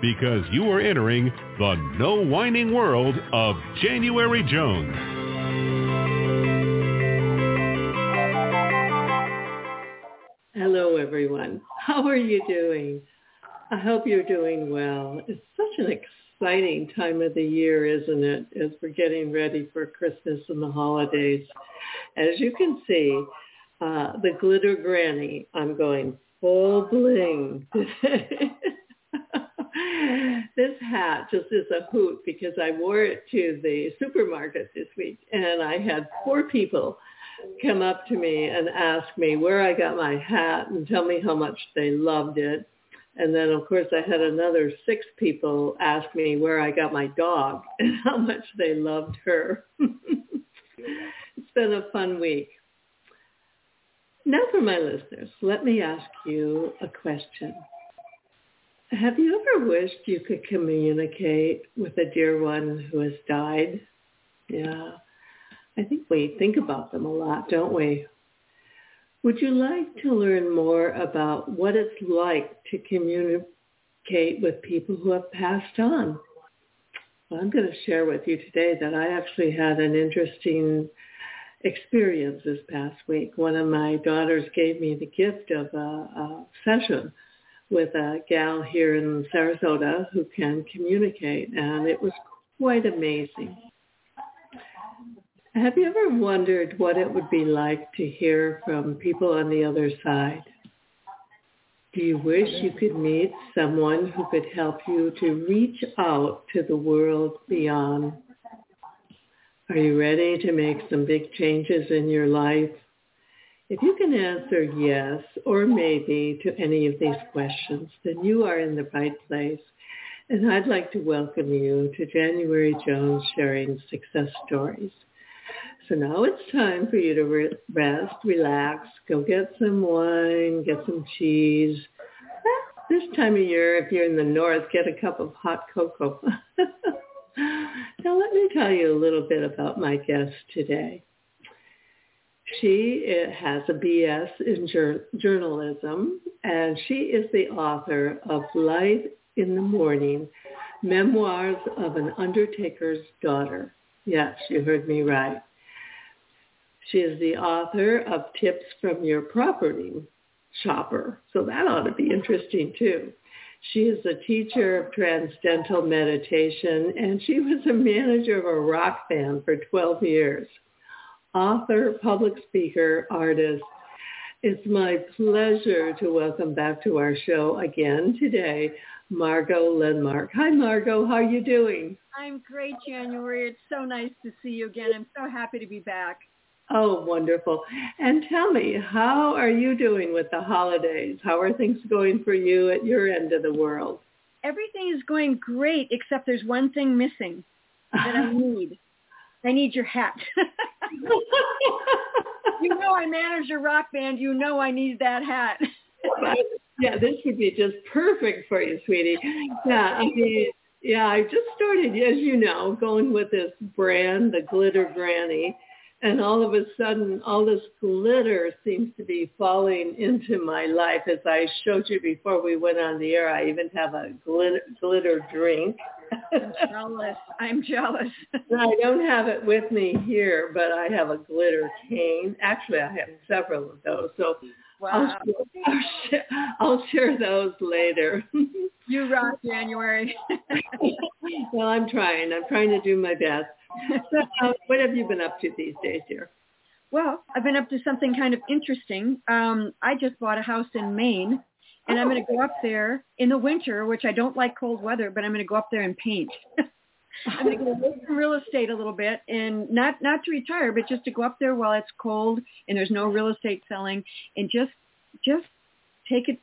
because you are entering the no whining world of January Jones. Hello, everyone. How are you doing? I hope you're doing well. It's such an exciting time of the year, isn't it, as we're getting ready for Christmas and the holidays. As you can see, uh, the glitter granny, I'm going full bling. this hat just is a hoot because I wore it to the supermarket this week and I had four people come up to me and ask me where I got my hat and tell me how much they loved it. And then of course I had another six people ask me where I got my dog and how much they loved her. it's been a fun week. Now for my listeners, let me ask you a question. Have you ever wished you could communicate with a dear one who has died? Yeah. I think we think about them a lot, don't we? Would you like to learn more about what it's like to communicate with people who have passed on? Well, I'm going to share with you today that I actually had an interesting experience this past week. One of my daughters gave me the gift of a, a session with a gal here in Sarasota who can communicate, and it was quite amazing. Have you ever wondered what it would be like to hear from people on the other side? Do you wish you could meet someone who could help you to reach out to the world beyond? Are you ready to make some big changes in your life? If you can answer yes or maybe to any of these questions, then you are in the right place. And I'd like to welcome you to January Jones sharing success stories. So now it's time for you to rest, relax, go get some wine, get some cheese. This time of year, if you're in the north, get a cup of hot cocoa. now let me tell you a little bit about my guest today. She eh, has a BS in journalism, and she is the author of Light in the Mourning, Memoirs of an Undertaker's Daughter. Yes, you heard me right. She is the author of Tips from Your Property Shopper, so that ought to be interesting too. She is a teacher of transcendental meditation, and she was a manager of a rock band for 12 years author, public speaker, artist. It's my pleasure to welcome back to our show again today, Margo Lenmark. Hi, Margo. How are you doing? I'm great, January. It's so nice to see you again. I'm so happy to be back. Oh, wonderful. And tell me, how are you doing with the holidays? How are things going for you at your end of the world? Everything is going great, except there's one thing missing that I need. I need your hat. you know I manage a rock band. You know I need that hat. yeah, this would be just perfect for you, sweetie. Yeah, I mean, yeah, I just started, as you know, going with this brand, the Glitter Granny and all of a sudden all this glitter seems to be falling into my life. As i showed you before we went on the air i even have a glitter, glitter drink. I'm jealous. I'm jealous. I don't have it with me here but i have a glitter cane. Actually i have several of those. So wow. I'll, I'll, share, I'll share those later you rock january well i'm trying i'm trying to do my best so, uh, what have you been up to these days, dear? Well, I've been up to something kind of interesting. Um, I just bought a house in Maine, and I'm going to go up there in the winter, which I don't like cold weather, but I'm going to go up there and paint. I'm going to go away from real estate a little bit, and not not to retire, but just to go up there while it's cold and there's no real estate selling, and just just take it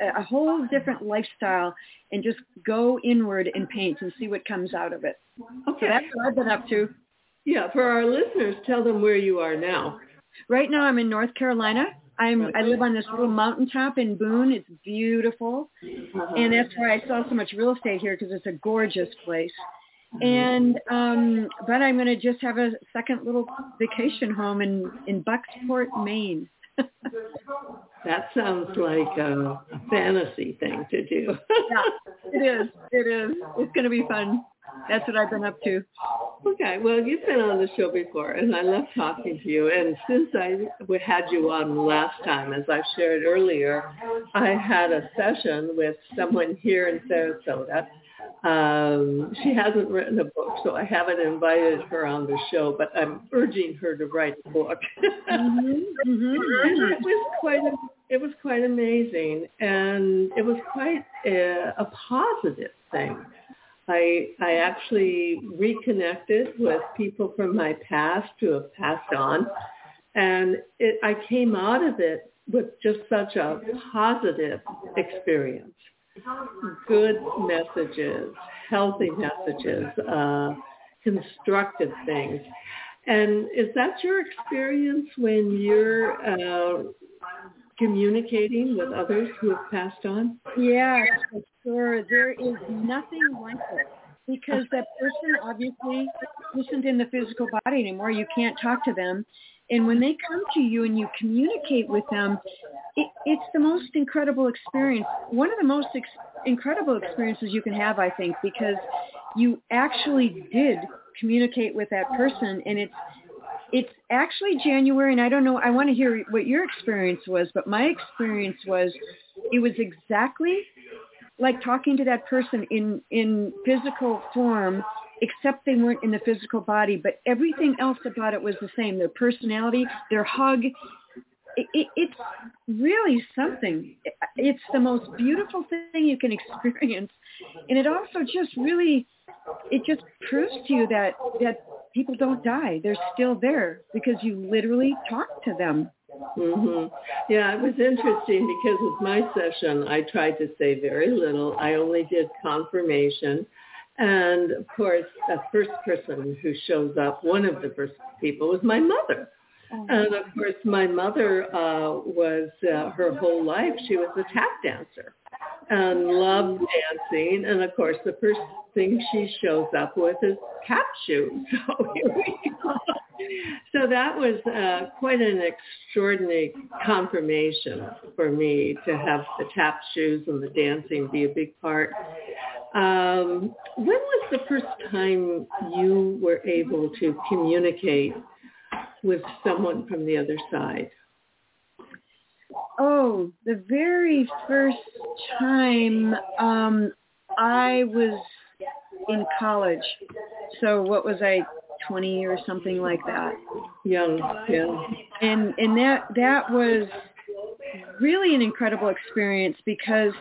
a whole different lifestyle and just go inward and paint and see what comes out of it. Okay. So that's what I've been up to. Yeah, for our listeners, tell them where you are now. Right now I'm in North Carolina. I'm I live on this little mountaintop in Boone. It's beautiful. And that's why I saw so much real estate here because it's a gorgeous place. Mm-hmm. And um but I'm going to just have a second little vacation home in in Bucksport, Maine. that sounds like a, a fantasy thing to do. yeah, it is. It is. It's going to be fun that's what I've been up to. Okay, well, you've been on the show before, and I love talking to you. And since I had you on last time, as I've shared earlier, I had a session with someone here in Sarasota. Um, she hasn't written a book, so I haven't invited her on the show, but I'm urging her to write a book. mm-hmm, mm-hmm. it was quite it was quite amazing, and it was quite a, a positive thing I I actually reconnected with people from my past who have passed on, and it, I came out of it with just such a positive experience. Good messages, healthy messages, uh, constructive things. And is that your experience when you're uh, communicating with others who have passed on? Yeah, for sure. There is nothing like it because that person obviously isn't in the physical body anymore. You can't talk to them. And when they come to you and you communicate with them, it, it's the most incredible experience. One of the most ex- incredible experiences you can have, I think, because you actually did communicate with that person and it's it's actually January, and I don't know. I want to hear what your experience was, but my experience was it was exactly like talking to that person in in physical form, except they weren't in the physical body, but everything else about it was the same. Their personality, their hug. It, it, it's really something. It's the most beautiful thing you can experience, and it also just really, it just proves to you that that people don't die. They're still there because you literally talk to them. Mhm. Yeah, it was interesting because with my session, I tried to say very little. I only did confirmation. And of course, the first person who shows up, one of the first people was my mother. Oh. And of course, my mother uh, was uh, her whole life, she was a tap dancer and loved dancing. And of course, the first thing she shows up with is tap shoes. So here we go. So that was uh, quite an extraordinary confirmation for me to have the tap shoes and the dancing be a big part. Um, when was the first time you were able to communicate with someone from the other side? Oh, the very first time um, I was in college. So what was I, 20 or something like that? Young, yeah. And and that that was really an incredible experience because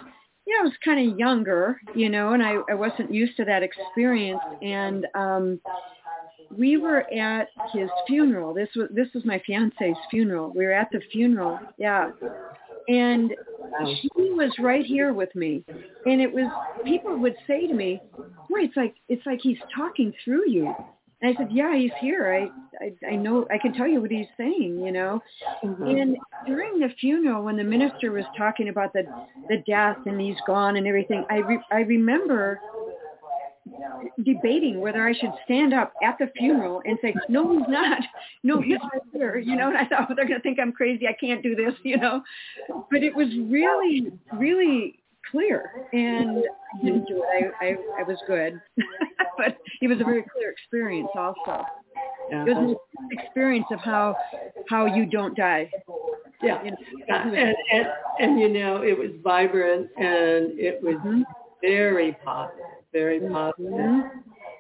yeah, I was kind of younger, you know, and I, I wasn't used to that experience. And um, we were at his funeral. This was this was my fiance's funeral. We were at the funeral, yeah, and he was right here with me. And it was people would say to me, "Boy, it's like it's like he's talking through you." And I said, yeah, he's here. I, I, I know, I can tell you what he's saying, you know. Mm-hmm. And during the funeral, when the minister was talking about the, the death and he's gone and everything, I, re, I remember debating whether I should stand up at the funeral and say, no, he's not. No, he's right here. You know, and I thought, well, they're going to think I'm crazy. I can't do this, you know. But it was really, really clear and I didn't do it. I, I, I was good. but it was a very clear experience also. Yeah. It was an experience of how how you don't die. Yeah. You know, Yeah, and, and and you know it was vibrant and it was Mhm. very positive, very positive.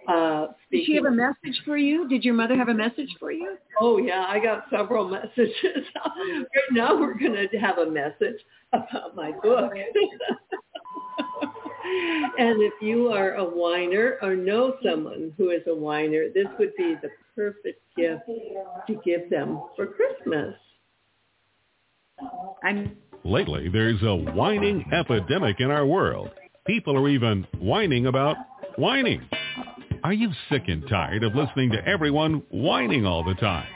Uh, Did she have a message for you? Did your mother have a message for you? oh yeah, I got several messages. right now we're going to have a message about my book. and if you are a whiner or know someone who is a whiner, this would be the perfect gift to give them for Christmas. I'm Lately, there's a whining epidemic in our world. People are even whining about whining. Are you sick and tired of listening to everyone whining all the time?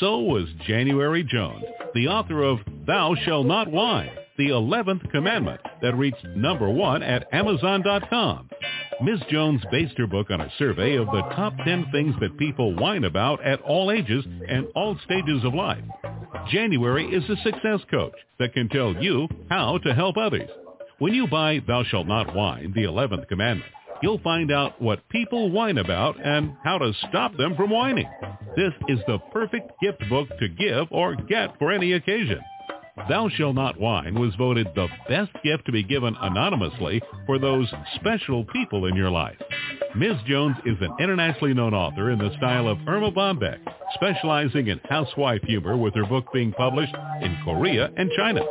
So was January Jones, the author of Thou Shall Not Whine, the 11th commandment that reached number one at Amazon.com. Ms. Jones based her book on a survey of the top 10 things that people whine about at all ages and all stages of life. January is a success coach that can tell you how to help others. When you buy Thou Shalt Not Whine, the 11th commandment, you'll find out what people whine about and how to stop them from whining. This is the perfect gift book to give or get for any occasion. Thou Shalt Not Whine was voted the best gift to be given anonymously for those special people in your life. Ms. Jones is an internationally known author in the style of Erma Bombeck, specializing in housewife humor with her book being published in Korea and China.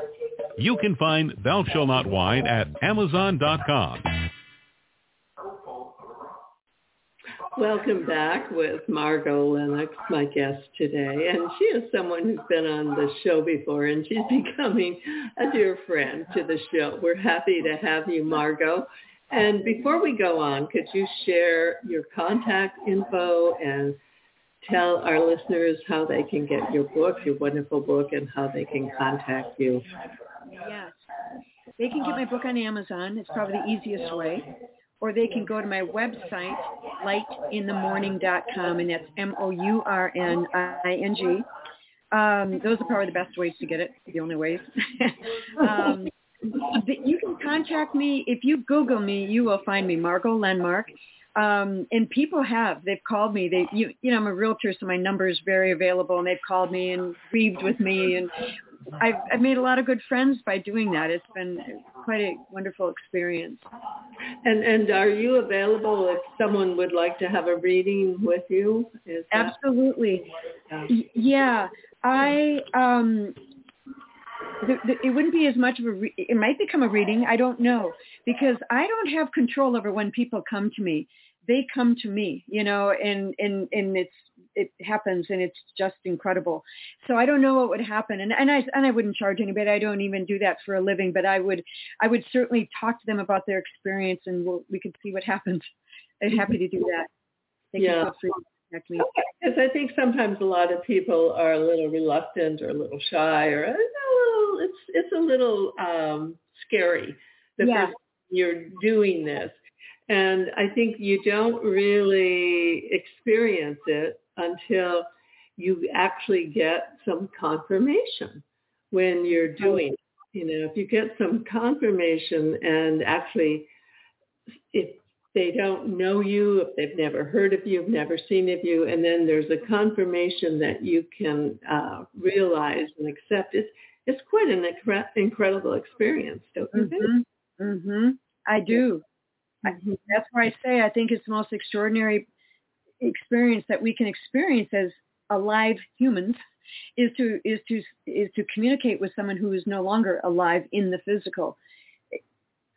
You can find Thou Shalt Not Whine at Amazon.com. Welcome back with Margo Lenmark, my guest today. And she is someone who's been on the show before, and she's becoming a dear friend to the show. We're happy to have you, Margo. And before we go on, could you share your contact info and tell our listeners how they can get your book, your wonderful book, and how they can contact you? Yes. They can get my book on Amazon. It's probably the easiest way. Or they can go to my website, lightinthemourning.com, and that's M-O-U-R-N-I-N-G. Um, those are probably the best ways to get it, the only ways. um, you can contact me. If you Google me, you will find me, Margo Lenmark. Um, and people have. They've called me. They, you, you know, I'm a realtor, so my number is very available, and they've called me and grieved with me, and I've, I've made a lot of good friends by doing that. It's been quite a wonderful experience. And and are you available if someone would like to have a reading with you? Is Absolutely. Yeah. Yeah, I um the, the, it wouldn't be as much of a re- it might become a reading, I don't know, because I don't have control over when people come to me. They come to me, you know, and and and it's it happens and it's just incredible. So I don't know what would happen and and I and I wouldn't charge anybody. I don't even do that for a living, but I would I would certainly talk to them about their experience and we'll, we could see what happens. I'm happy to do that. Can Yeah. feel free to contact me. Because I think sometimes a lot of people are a little reluctant or a little shy or a little, it's it's a little um, scary the Yeah. you're doing this, and I think you don't really experience it until you actually get some confirmation when you're doing it. You know, if you get some confirmation and actually if they don't know you, if they've never heard of you, have never seen of you, and then there's a confirmation that you can uh, realize and accept. It's it's quite an incre- incredible experience, don't you? Mm-hmm. Mm-hmm. I do. I, Mhm. that's why I say I think it's the most extraordinary experience that we can experience as alive humans is to is to is to communicate with someone who is no longer alive in the physical. It,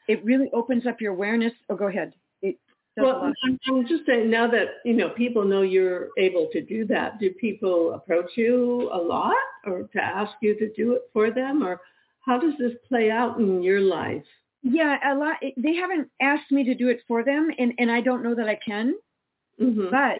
it really opens up your awareness. Oh, go ahead. It Well. I'm, I'm just saying now that you know people know you're able to do that. Do people approach you a lot, or to ask you to do it for them, or how does this play out in your life? Yeah, a lot. They haven't asked me to do it for them, and and I don't know that I can. Hmm But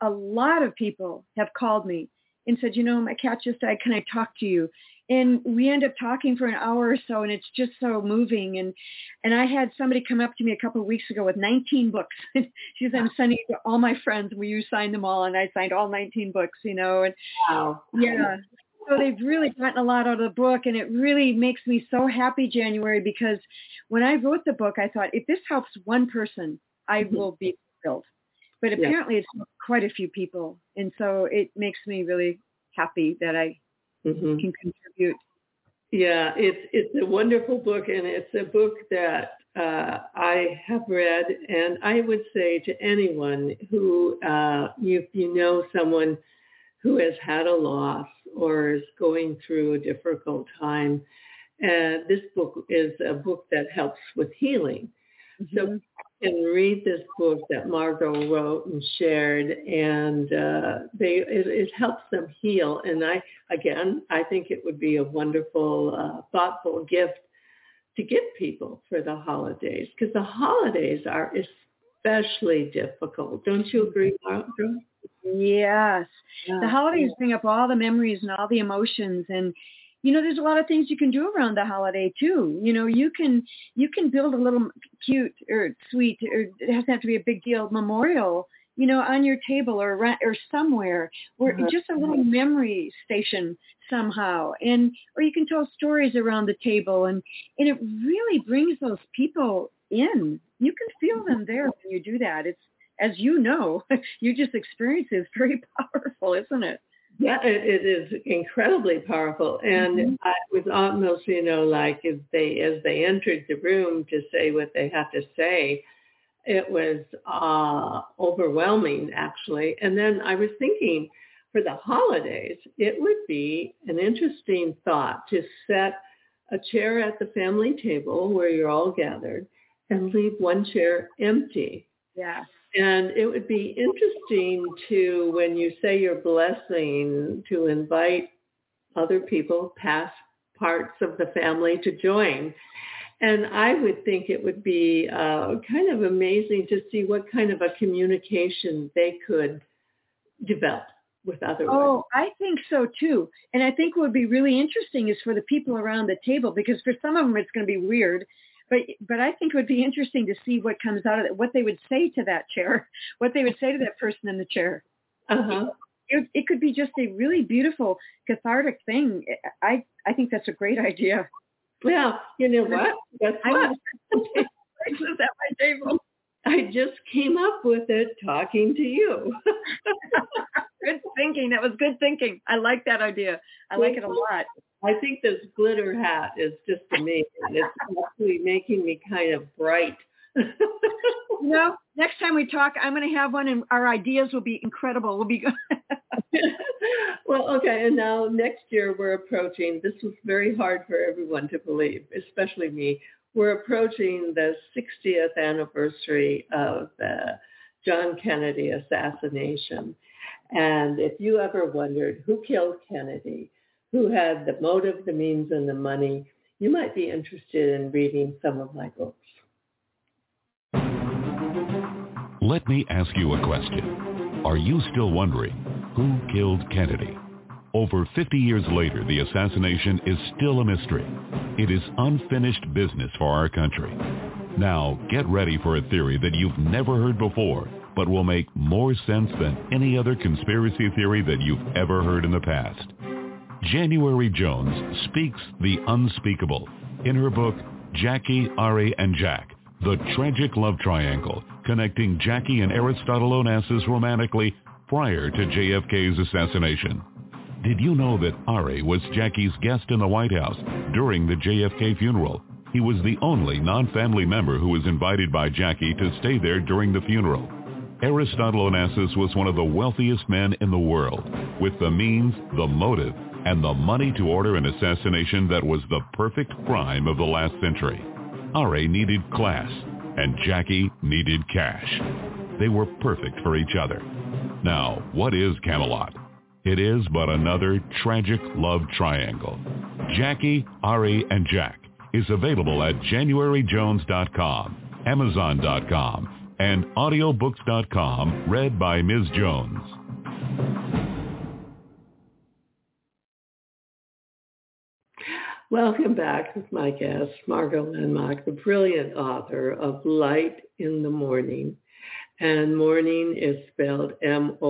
a lot of people have called me and said, you know, my cat just died. Can I talk to you? And we end up talking for an hour or so, and it's just so moving. And and I had somebody come up to me a couple of weeks ago with 19 books. she said, "I'm sending it to all my friends. Will you sign them all?" And I signed all 19 books. You know, and wow, yeah. So they've really gotten a lot out of the book, and it really makes me so happy, January, because when I wrote the book, I thought if this helps one person, I mm-hmm. will be thrilled. But apparently, yeah. it's quite a few people, and so it makes me really happy that I mm-hmm. can contribute. Yeah, it's it's a wonderful book, and it's a book that uh, I have read, and I would say to anyone who uh, you you know someone who has had a loss or is going through a difficult time, and this book is a book that helps with healing. Mm-hmm. So and read this book that Margo wrote and shared, and uh, they it, it, helps them heal. And I again, I think it would be a wonderful, uh, thoughtful gift to give people for the holidays because the holidays are especially difficult. Don't you agree, Margo? Yes, yeah. the holidays bring up all the memories and all the emotions, and you know, there's a lot of things you can do around the holiday too. You know, you can you can build a little cute or sweet or it doesn't have to be a big deal memorial, you know, on your table or or somewhere, or mm-hmm. just a little memory station somehow. And or you can tell stories around the table, and and it really brings those people in. You can feel them there when you do that. It's as you know, you just experience it. It's very powerful, isn't it? Yeah, it, it is incredibly powerful, and mm-hmm. I was almost, you know, like as they as they entered the room to say what they had to say, it was uh, overwhelming actually. And then I was thinking, for the holidays, it would be an interesting thought to set a chair at the family table where you're all gathered and leave one chair empty. Yeah. And it would be interesting to, when you say your blessing, to invite other people, past parts of the family to join. And I would think it would be uh, kind of amazing to see what kind of a communication they could develop with other Oh. I think so too. And I think what would be really interesting is for the people around the table, because for some of them it's going to be weird but but I think it would be interesting to see what comes out of it, what they would say to that chair, what they would say to that person in the chair. Uh-huh. It, it could be just a really beautiful cathartic thing. I I think that's a great idea. Well, you know what? That's what. at my table. I just came up with it talking to you. good thinking. That was good thinking. I like that idea. I like it a lot. I think this glitter hat is just amazing. It's actually making me kind of bright. you know, next time we talk, I'm going to have one, and our ideas will be incredible. We'll be good. well, okay, and now next year we're approaching. This was very hard for everyone to believe, especially me. We're approaching the 60th anniversary of the John Kennedy assassination. And if you ever wondered who killed Kennedy, who had the motive, the means, and the money, you might be interested in reading some of my books. Let me ask you a question. Are you still wondering who killed Kennedy? Over 50 years later, the assassination is still a mystery. It is unfinished business for our country. Now, get ready for a theory that you've never heard before, but will make more sense than any other conspiracy theory that you've ever heard in the past. January Jones speaks the unspeakable in her book Jackie, Ari, and Jack, The Tragic Love Triangle, connecting Jackie and Aristotle Onassis romantically prior to JFK's assassination. Did you know that Ari was Jackie's guest in the White House during the JFK funeral? He was the only non-family member who was invited by Jackie to stay there during the funeral. Aristotle Onassis was one of the wealthiest men in the world, with the means, the motive, and the money to order an assassination that was the perfect crime of the last century. Ari needed class, and Jackie needed cash. They were perfect for each other. Now, what is Camelot? It is but another tragic love triangle. Jackie, Ari, and Jack is available at januaryjones.com, amazon.com, and audiobooks.com read by Ms. Jones. Welcome back with my guest, Margo Lenmark, the brilliant author of Light in the Mourning. And mourning is spelled M-O-U-R-N-I-N-G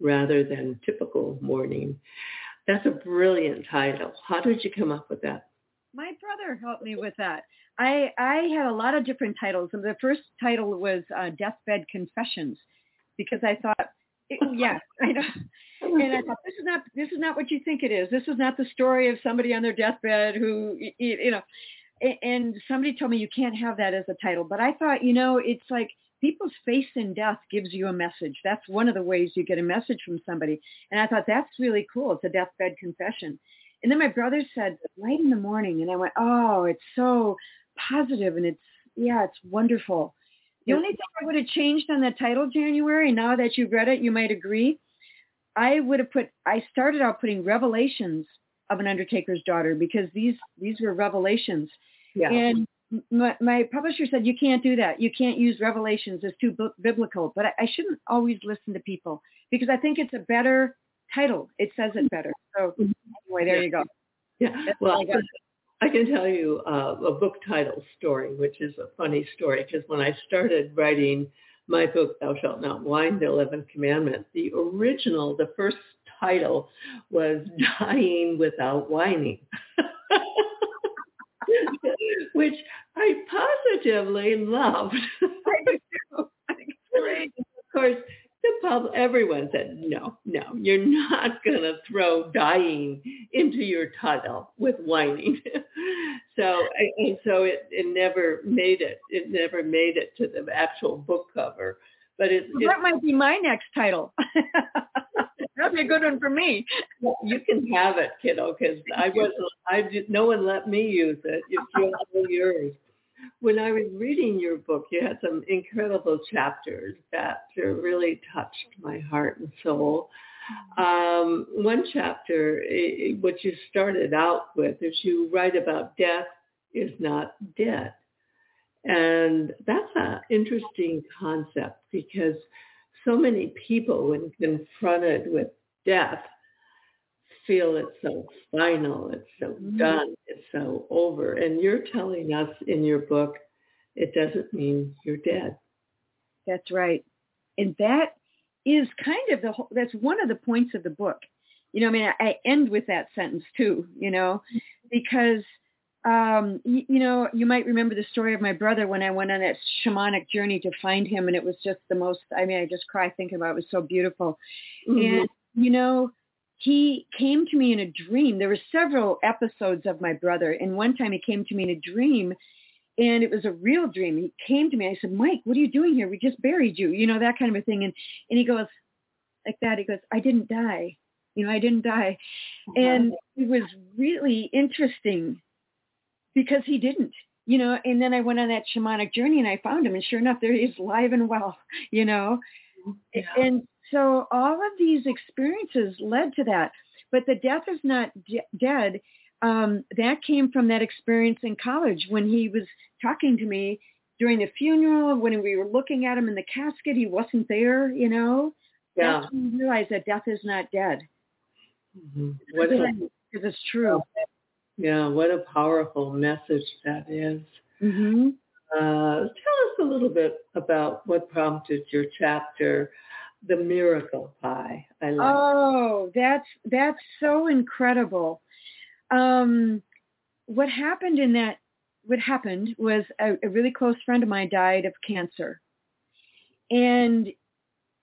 rather than typical morning. That's a brilliant title. How did you come up with that? My brother helped me with that. I, I had a lot of different titles. And the first title was uh, Deathbed Confessions because I thought, it, yes, I know. And I thought this is not this is not what you think it is. This is not the story of somebody on their deathbed who you know. And somebody told me you can't have that as a title, but I thought you know it's like people's face in death gives you a message. That's one of the ways you get a message from somebody. And I thought that's really cool. It's a deathbed confession. And then my brother said light in the mourning, and I went, oh, it's so positive, and it's yeah, it's wonderful. The only thing I would have changed on the title January, now that you've read it, you might agree. I would have put, I started out putting revelations of an undertaker's daughter because these, these were revelations. Yeah. And my, my publisher said, you can't do that. You can't use revelations. It's too b- biblical. But I, I shouldn't always listen to people because I think it's a better title. It says it better. So anyway, there yeah. you go. Yeah. well, I can tell you uh, a book title story, which is a funny story because when I started writing my book, Thou Shalt Not Whine, the 11th Commandment, the original, the first title was Dying Without Whining, which I positively loved. Of course, the pub, everyone said, no, no, you're not going to throw dying into your title with whining. So, and so it, it never made it. It never made it to the actual book cover. But it, well, that might be my next title. That'd be a good one for me. You can have it, kiddo, because I wasn't. I did, no one let me use it. It's all yours when I was reading your book, you had some incredible chapters that really touched my heart and soul. Um, one chapter, what you started out with, is you write about death is not dead. And that's an interesting concept because so many people, when confronted with death, feel it's so final, it's so mm-hmm. done, it's so over. And you're telling us in your book, it doesn't mean you're dead. That's right. And that is kind of the whole, that's one of the points of the book. You know, I mean, I end with that sentence too, you know, because, um, you, you know, you might remember the story of my brother when I went on that shamanic journey to find him. And it was just the most, I mean, I just cry thinking about it. It was so beautiful. Mm-hmm. And, you know, he came to me in a dream. There were several episodes of my brother, and one time he came to me in a dream, and it was a real dream. He came to me. I said, "Mike, what are you doing here? We just buried you," you know that kind of a thing. And and he goes like that. He goes, "I didn't die, you know, I didn't die," uh-huh. and it was really interesting because he didn't you know, and then I went on that shamanic journey and I found him and sure enough, there he is live and well, you know, yeah. and so all of these experiences led to that. But the death is not de- dead. Um, that came from that experience in college when he was talking to me during the funeral, when we were looking at him in the casket, he wasn't there, you know. Yeah. That's when we realized that death is not dead. Mm-hmm. It's true. Yeah, what a powerful message that is. Mm-hmm. Uh, tell us a little bit about what prompted your chapter the miracle pie. I like. Oh, that's that's so incredible. Um, what happened in that? What happened was a, a really close friend of mine died of cancer, and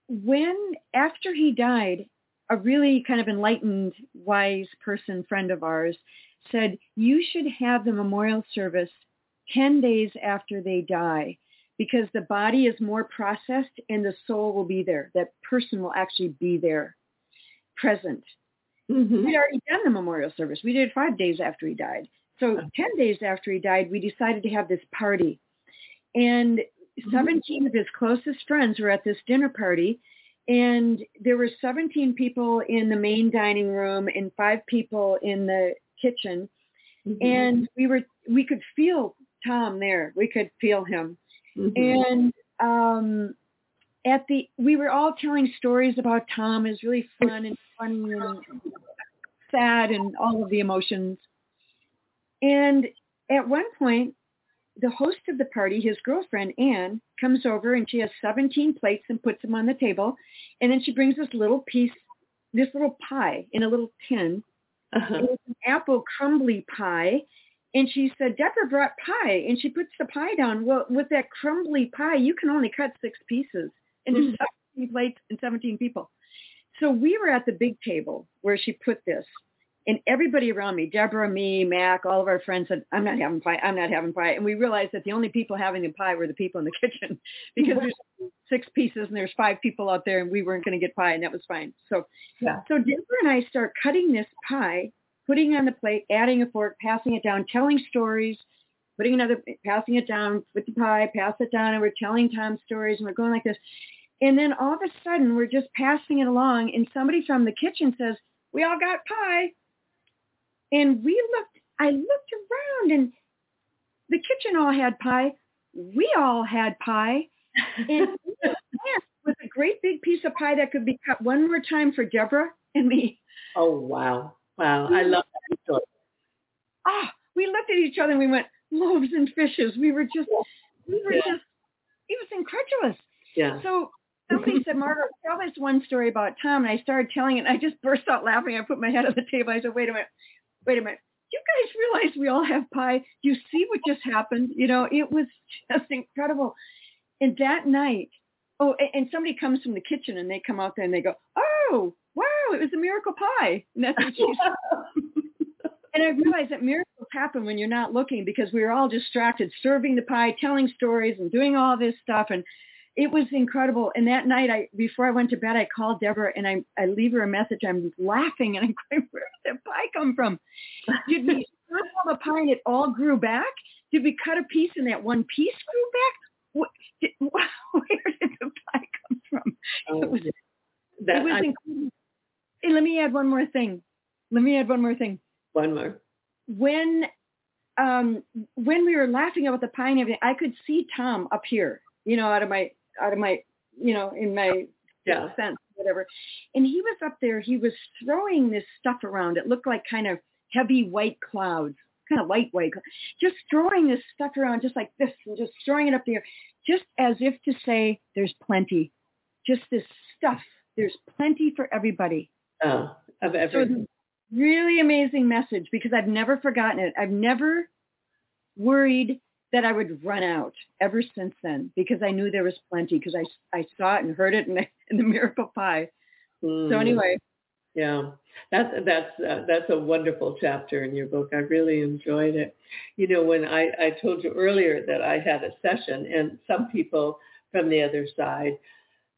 when after he died, a really kind of enlightened, wise person, friend of ours, said you should have the memorial service 10 days after they die because the body is more processed and the soul will be there. That person will actually be there, present. Mm-hmm. We'd already done the memorial service. We did it five days after he died. So 10 days after he died, we decided to have this party. And mm-hmm. 17 of his closest friends were at this dinner party. And there were 17 people in the main dining room and five people in the kitchen. Mm-hmm. And we were, we could feel Tom there. We could feel him. Mhm. And um, at the, we were all telling stories about Tom. It was really fun and funny and sad and all of the emotions. And at one point, the host of the party, his girlfriend Anne, comes over and she has 17 plates and puts them on the table. And then she brings this little piece, this little pie in a little tin. Uh-huh. It was an apple crumbly pie. And she said, Deborah brought pie. And she puts the pie down. Well, with that crumbly pie, you can only cut six pieces. And there's 17 plates and 17 people. So we were at the big table where she put this. And everybody around me, Deborah, me, Mac, all of our friends said, I'm not having pie. I'm not having pie. And we realized that the only people having the pie were the people in the kitchen because there's six pieces and there's five people out there and we weren't going to get pie and that was fine. So, Yeah. so Deborah and I start cutting this pie, putting it on the plate, adding a fork, passing it down, telling stories, putting another, passing it down, with the pie, pass it down, and we're telling Tom stories and we're going like this. And then all of a sudden we're just passing it along and somebody from the kitchen says, we all got pie. And we looked, I looked around and the kitchen all had pie. We all had pie. And we were blessed with a great big piece of pie that could be cut one more time for Deborah and me. Oh, wow. Wow. I love that story. Ah, we looked at each other and we went, loaves and fishes. We were just, we were Yeah. just, it was incredulous. Yeah. So somebody said, Margaret, tell this one story about Tom. And I started telling it. And I just burst out laughing. I put my head on the table. I said, wait a minute, wait a minute. You guys realize we all have pie? Do you see what just happened? You know, it was just incredible. And that night, oh, and somebody comes from the kitchen and they come out there and they go, oh, wow, it was a miracle pie. And that's what she said. And I realized that miracles happen when you're not looking because we were all distracted, serving the pie, telling stories and doing all this stuff. And it was incredible. And that night, I before I went to bed, I called Deborah and I, I leave her a message. I'm laughing and I'm going, where did that pie come from? Did we serve all the pie and it all grew back? Did we cut a piece and that one piece grew back? What, did, where did the pie come from? Oh, It was, that, it was I- incredible. And let me add one more thing. Let me add one more thing one more. when um when we were laughing about the pie and everything, I could see Tom up here, you know, out of my out of my you know, in my Yeah. sense, whatever. And he was up there, he was throwing this stuff around. It looked like kind of heavy white clouds, kind of light white, cl- just throwing this stuff around just like this and just throwing it up there, just as if to say there's plenty. Just this stuff. There's plenty for everybody. Oh, of So everything. a really amazing message because I've never forgotten it. I've never worried that I would run out ever since then because I knew there was plenty because I, I saw it and heard it in the, in the miracle pie. So Mm. anyway, Yeah, that's that's uh, that's a wonderful chapter in your book. I really enjoyed it. You know, when I I told you earlier that I had a session, and some people from the other side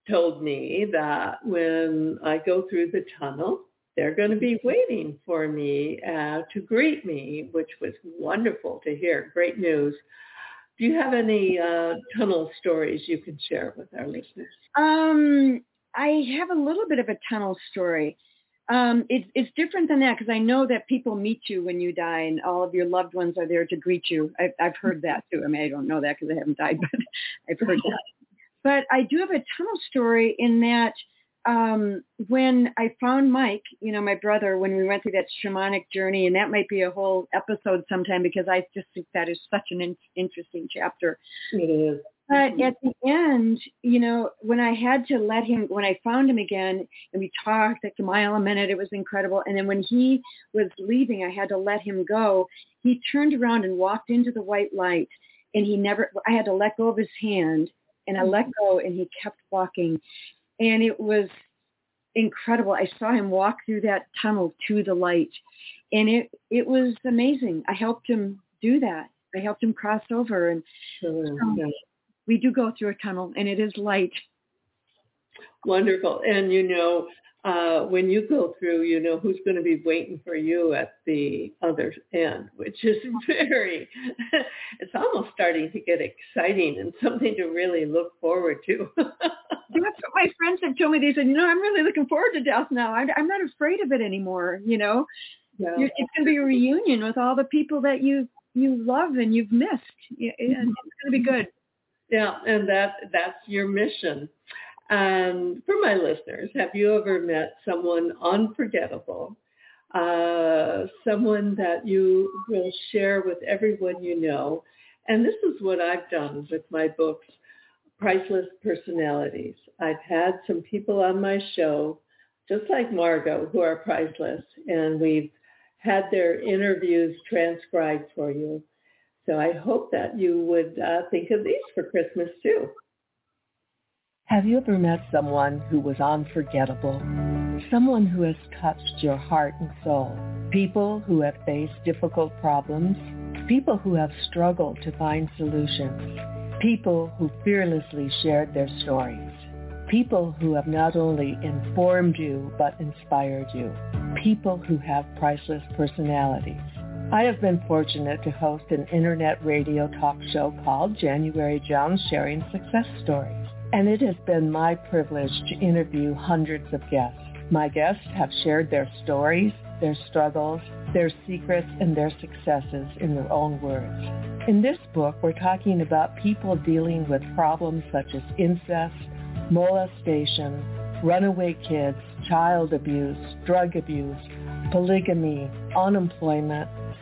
told me that when I go through the tunnel, they're going to be waiting for me uh, to greet me, which was wonderful to hear. Great news. Do you have any uh, tunnel stories you can share with our listeners? um, I have a little bit of a tunnel story. Um, it's it's different than that because I know that people meet you when you die, and all of your loved ones are there to greet you. I've, I've heard that too. I mean, I don't know that because I haven't died, but I've heard that. But I do have a tunnel story in that um, when I found Mike, you know, my brother, when we went through that shamanic journey, and that might be a whole episode sometime because I just think that is such an in- interesting chapter. It is. But at the end, you know, when I had to let him, when I found him again and we talked like a mile a minute, it was incredible. And then when he was leaving, I had to let him go. He turned around and walked into the white light and he never, I had to let go of his hand and I let go and he kept walking. And it was incredible. I saw him walk through that tunnel to the light and it, it was amazing. I helped him do that. I helped him cross over and. Yeah. we do go through a tunnel and it is light. Wonderful. And you know, uh, when you go through, you know who's going to be waiting for you at the other end, which is very, it's almost starting to get exciting and something to really look forward to. That's what my friends have told me. They said, you know, I'm really looking forward to death now. I, I'm not afraid of it anymore. You know, yeah. You're, it's going to be a reunion with all the people that you you love and you've missed. And it's going to be good. Yeah, and that that's your mission. And for my listeners, have you ever met someone unforgettable? Uh, someone that you will share with everyone you know. And this is what I've done with my books, Priceless Personalities. I've had some people on my show, just like Margo, who are priceless, and we've had their interviews transcribed for you. So I hope that you would uh, think of these for Christmas too. Have you ever met someone who was unforgettable? Someone who has touched your heart and soul? People who have faced difficult problems? People who have struggled to find solutions? People who fearlessly shared their stories? People who have not only informed you but inspired you? People who have priceless personalities? I have been fortunate to host an internet radio talk show called January Jones Sharing Success Stories. And it has been my privilege to interview hundreds of guests. My guests have shared their stories, their struggles, their secrets, and their successes in their own words. In this book, we're talking about people dealing with problems such as incest, molestation, runaway kids, child abuse, drug abuse, polygamy, unemployment,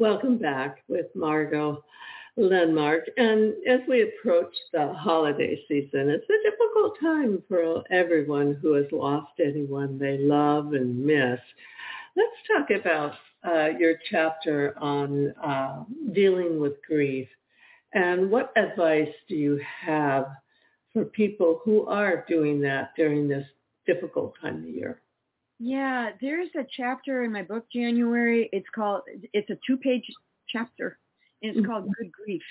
Welcome back with Margo Lenmark. And as we approach the holiday season, it's a difficult time for everyone who has lost anyone they love and miss. Let's talk about uh, your chapter on uh, dealing with grief. And what advice do you have for people who are doing that during this difficult time of year? Yeah, there's a chapter in my book, January. It's called, it's a two-page chapter, and it's mm-hmm. called Good Grief.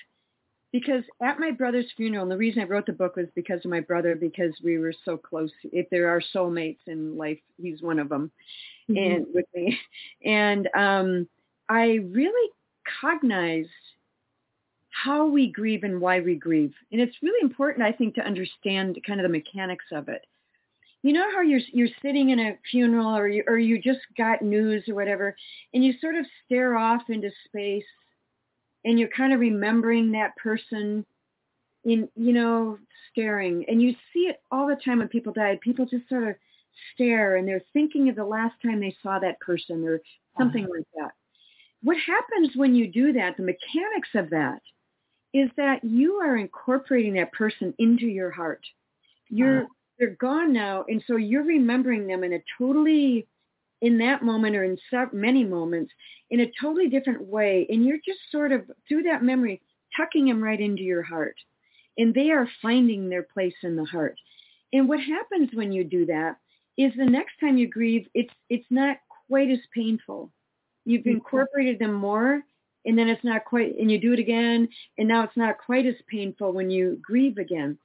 Because at my brother's funeral, and the reason I wrote the book was because of my brother, because we were so close. If there are soulmates in life, he's one of them, mm-hmm. and with me. And um, I really cognized how we grieve and why we grieve. And it's really important, I think, to understand kind of the mechanics of it. You know how you're you're sitting in a funeral or you or you just got news or whatever, and you sort of stare off into space, and you're kind of remembering that person, in you know staring, and you see it all the time when people die. People just sort of stare and they're thinking of the last time they saw that person or something uh-huh. like that. What happens when you do that? The mechanics of that is that you are incorporating that person into your heart. You're uh-huh. They're gone now, and so you're remembering them in a totally in that moment or in many moments in a totally different way, and you're just sort of through that memory tucking them right into your heart, and they are finding their place in the heart. And what happens when you do that is the next time you grieve, it's it's not quite as painful. You've mm-hmm. incorporated them more and then it's not quite, and you do it again, and now it's not quite as painful when you grieve again.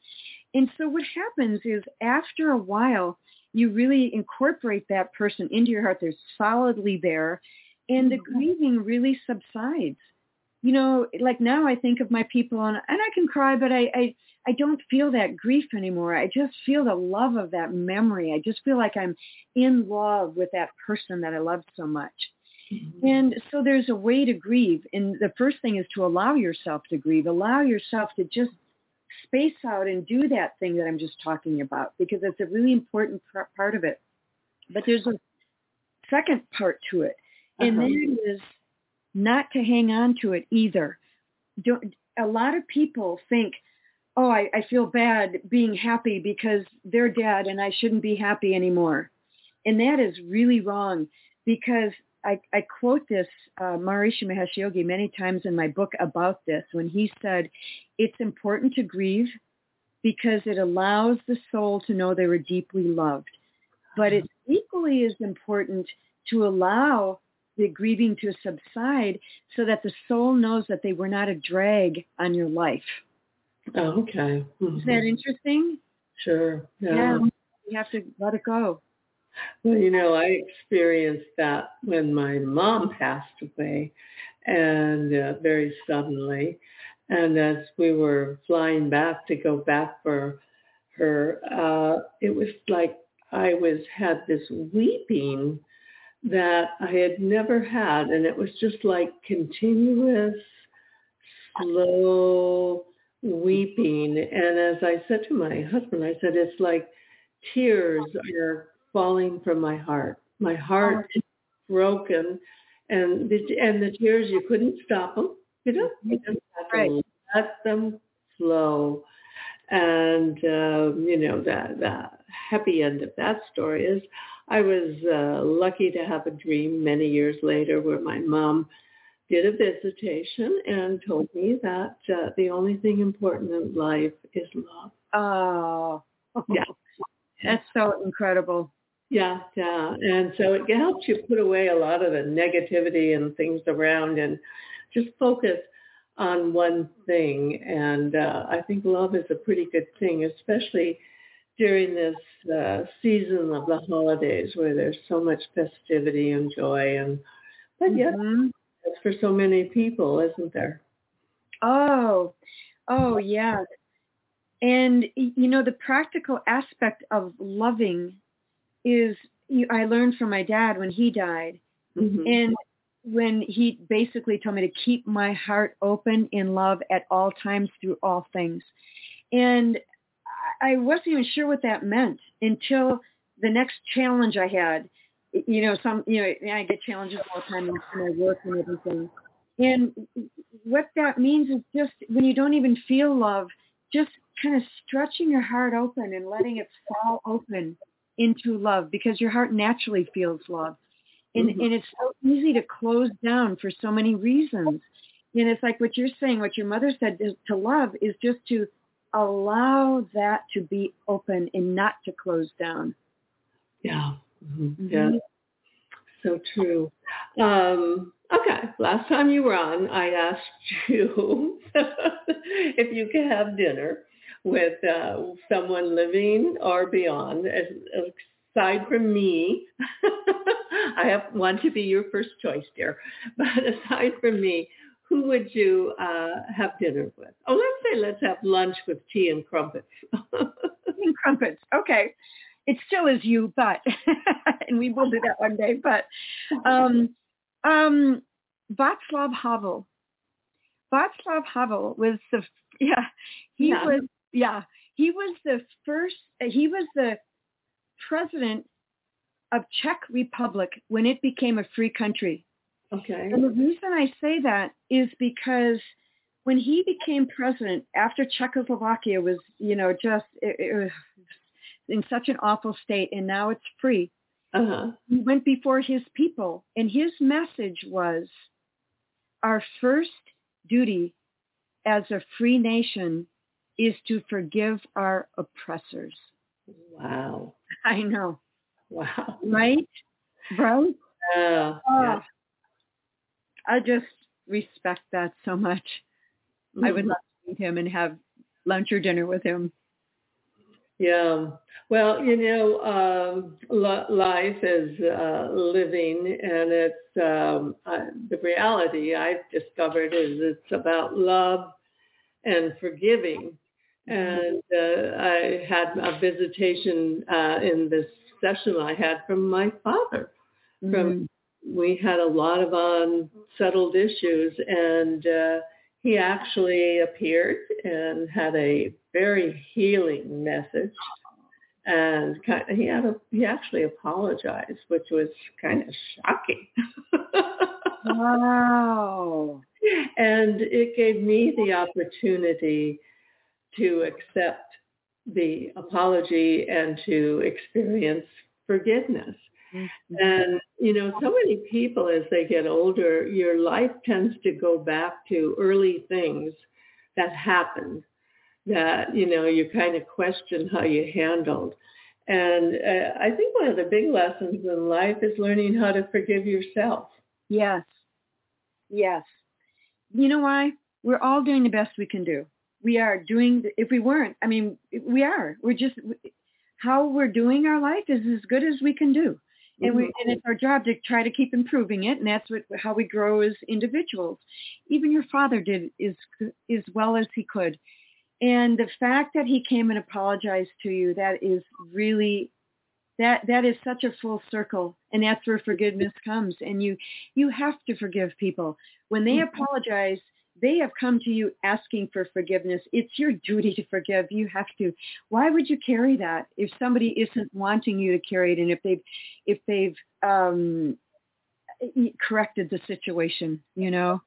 And so what happens is after a while, you really incorporate that person into your heart. They're solidly there, and the mm-hmm. grieving really subsides. You know, like now I think of my people, and, and I can cry, but I, I I don't feel that grief anymore. I just feel the love of that memory. I just feel like I'm in love with that person that I love so much. Mm-hmm. And so there's a way to grieve. And the first thing is to allow yourself to grieve. Allow yourself to just space out and do that thing that I'm just talking about because it's a really important part of it. But there's a second part to it. And uh-huh. that is not to hang on to it either. Don't, a lot of people think, oh, I, I feel bad being happy because they're dead and I shouldn't be happy anymore. And that is really wrong because I, I quote this uh, Maharishi Mahesh Yogi many times in my book about this when he said, it's important to grieve because it allows the soul to know they were deeply loved. But it's equally as important to allow the grieving to subside so that the soul knows that they were not a drag on your life. Oh, okay. Mm-hmm. Is that interesting? Sure. Yeah. yeah. You have to let it go. Well, you know, I experienced that when my mom passed away and uh, very suddenly. And as we were flying back to go back for her, uh, it was like I was had this weeping that I had never had. And it was just like continuous, slow weeping. And as I said to my husband, I said, it's like tears are falling from my heart. My heart is broken, and the and the tears you couldn't stop them. You know, you just had to right. let them flow. And um, you know that the happy end of that story is I was uh, lucky to have a dream many years later where my mom did a visitation and told me that uh, the only thing important in life is love. Oh, yeah. That's so incredible. Yeah, yeah. And so it helps you put away a lot of the negativity and things around and just focus on one thing. And uh, I think love is a pretty good thing, especially during this uh, season of the holidays where there's so much festivity and joy. And but yet, mm-hmm. it's for so many people, isn't there? Oh, oh yeah. And you know the practical aspect of loving is I learned from my dad when he died. Mm-hmm. And when he basically told me to keep my heart open in love at all times through all things. And I wasn't even sure what that meant until the next challenge I had. You know, some, you know, I get challenges all the time in my work and everything. And what that means is just when you don't even feel love, just kind of stretching your heart open and letting it fall open into love because your heart naturally feels love. And, mm-hmm. and it's so easy to close down for so many reasons. And it's like what you're saying, what your mother said to, to love is just to allow that to be open and not to close down. Yeah. Mm-hmm. mm-hmm. Yeah. So true. Um, okay. Last time you were on, I asked you if you could have dinner with uh, someone living or beyond. As, aside from me, I have, want to be your first choice, dear. But aside from me, who would you uh, have dinner with? Oh, let's say let's have lunch with tea and crumpets. and crumpets. Okay. It still is you, but and we will do that one day. But um, um, Václav Havel. Václav Havel was the yeah he yeah. was yeah, he was the first. He was the president of Czech Republic when it became a free country. Okay. And the reason I say that is because when he became president after Czechoslovakia was, you know, just it, it was in such an awful state, and now it's free. Uh-huh. He went before his people, and his message was, "Our first duty as a free nation is to forgive our oppressors. Wow. I know. Wow. Right? Right? Uh, oh, yeah. I just respect that so much. Mm-hmm. I would mm-hmm. love to meet him and have lunch or dinner with him. Yeah. Well, you know, um, life is uh, living, and it's um, uh, the reality I've discovered is it's about love and forgiving And uh, I had a visitation uh, in this session I had from my father. From mm-hmm. we had a lot of unsettled issues, and uh, he actually appeared and had a very healing message. And kind of, he had a, he actually apologized, which was kind of shocking. wow! And it gave me the opportunity to accept the apology and to experience forgiveness. Mm-hmm. And, you know, so many people as they get older, your life tends to go back to early things that happened that, you know, you kind of question how you handled. And uh, I think one of the big lessons in life is learning how to forgive yourself. Yes. Yes. You know why? We're all doing the best we can do we are doing, if we weren't, I mean, we are. We're just, how we're doing our life is as good as we can do. And we, and it's our job to try to keep improving it, and that's what how we grow as individuals. Even your father did as as well as he could, and the fact that he came and apologized to you, that is really that that is such a full circle and that's where forgiveness comes and you you have to forgive people when they mm-hmm. apologize they have come to you asking for forgiveness. It's your duty to forgive. You have to. Why would you carry that if somebody isn't wanting you to carry it and if they've if they've um, corrected the situation, you know?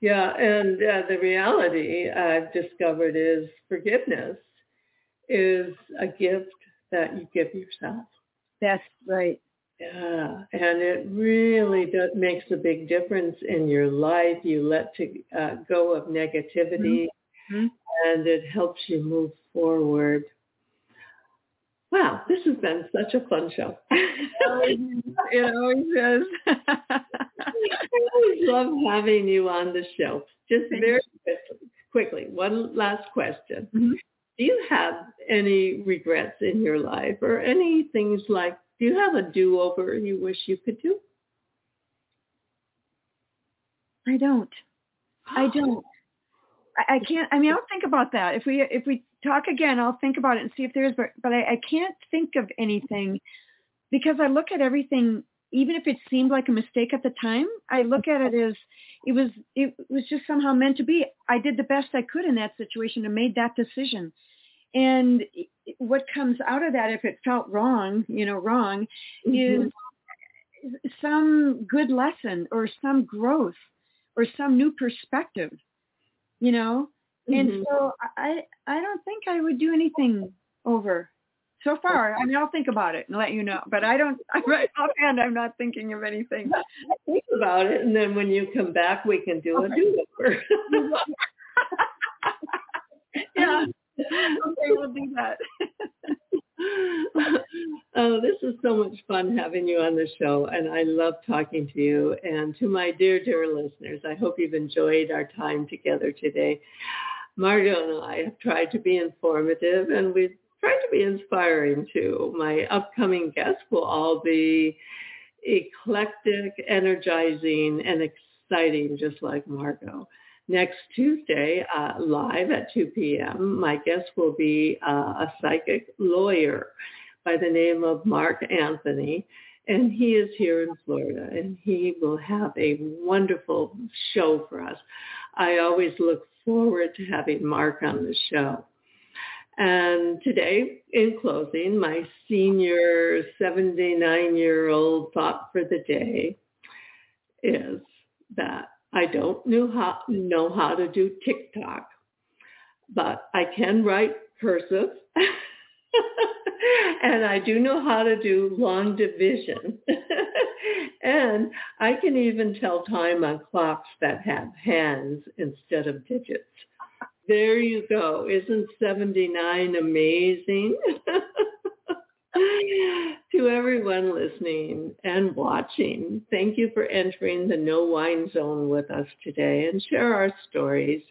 Yeah, and uh, the reality I've discovered is forgiveness is a gift that you give yourself. That's right. Yeah, and it really does, makes a big difference in your life. You let to uh, go of negativity, mm-hmm. and it helps you move forward. Wow, this has been such a fun show. it always is. I always love having you on the show. Just Thank very quickly, one last question. Mm-hmm. Do you have any regrets in your life or any things like do you have a do-over you wish you could do? I don't. I don't. I, I can't. I mean, I'll think about that. If we if we talk again, I'll think about it and see if there is. But but I, I can't think of anything because I look at everything. Even if it seemed like a mistake at the time, I look at it as it was. It was just somehow meant to be. I did the best I could in that situation and made that decision. And what comes out of that, if it felt wrong, you know, wrong, mm-hmm. is some good lesson or some growth or some new perspective, you know? Mm-hmm. And so I, I don't think I would do anything over so far. I mean, I'll think about it and let you know, but I don't, I'm right offhand, I'm not thinking of anything. Think about it. And then when you come back, we can do okay. a do-over. okay, we'll do that. oh, this is so much fun having you on the show, and I love talking to you. And to my dear, dear listeners, I hope you've enjoyed our time together today. Margo and I have tried to be informative, and we've tried to be inspiring too. My upcoming guests will all be eclectic, energizing, and exciting, just like Margo next Tuesday uh, live at 2 p.m. My guest will be uh, a psychic lawyer by the name of Mark Anthony. And he is here in Florida and he will have a wonderful show for us. I always look forward to having Mark on the show. And today, in closing, my senior 79-year-old thought for the day is that I don't know how, know how to do TikTok, but I can write cursive. and I do know how to do long division. and I can even tell time on clocks that have hands instead of digits. There you go. Isn't 79 amazing? to everyone listening and watching, thank you for entering the No Whine Zone with us today and share our stories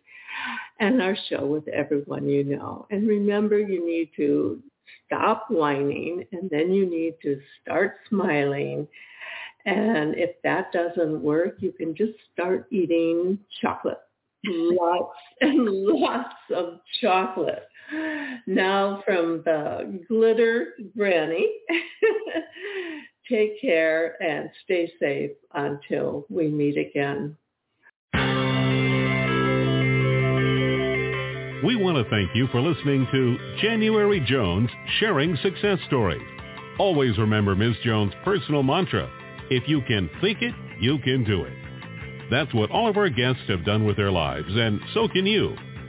and our show with everyone you know. And remember, you need to stop whining and then you need to start smiling. And if that doesn't work, you can just start eating chocolate lots and lots of chocolate. Now from the glitter granny, take care and stay safe until we meet again. We want to thank you for listening to January Jones Sharing Success Stories. Always remember Ms. Jones' personal mantra, if you can think it, you can do it. That's what all of our guests have done with their lives, and so can you.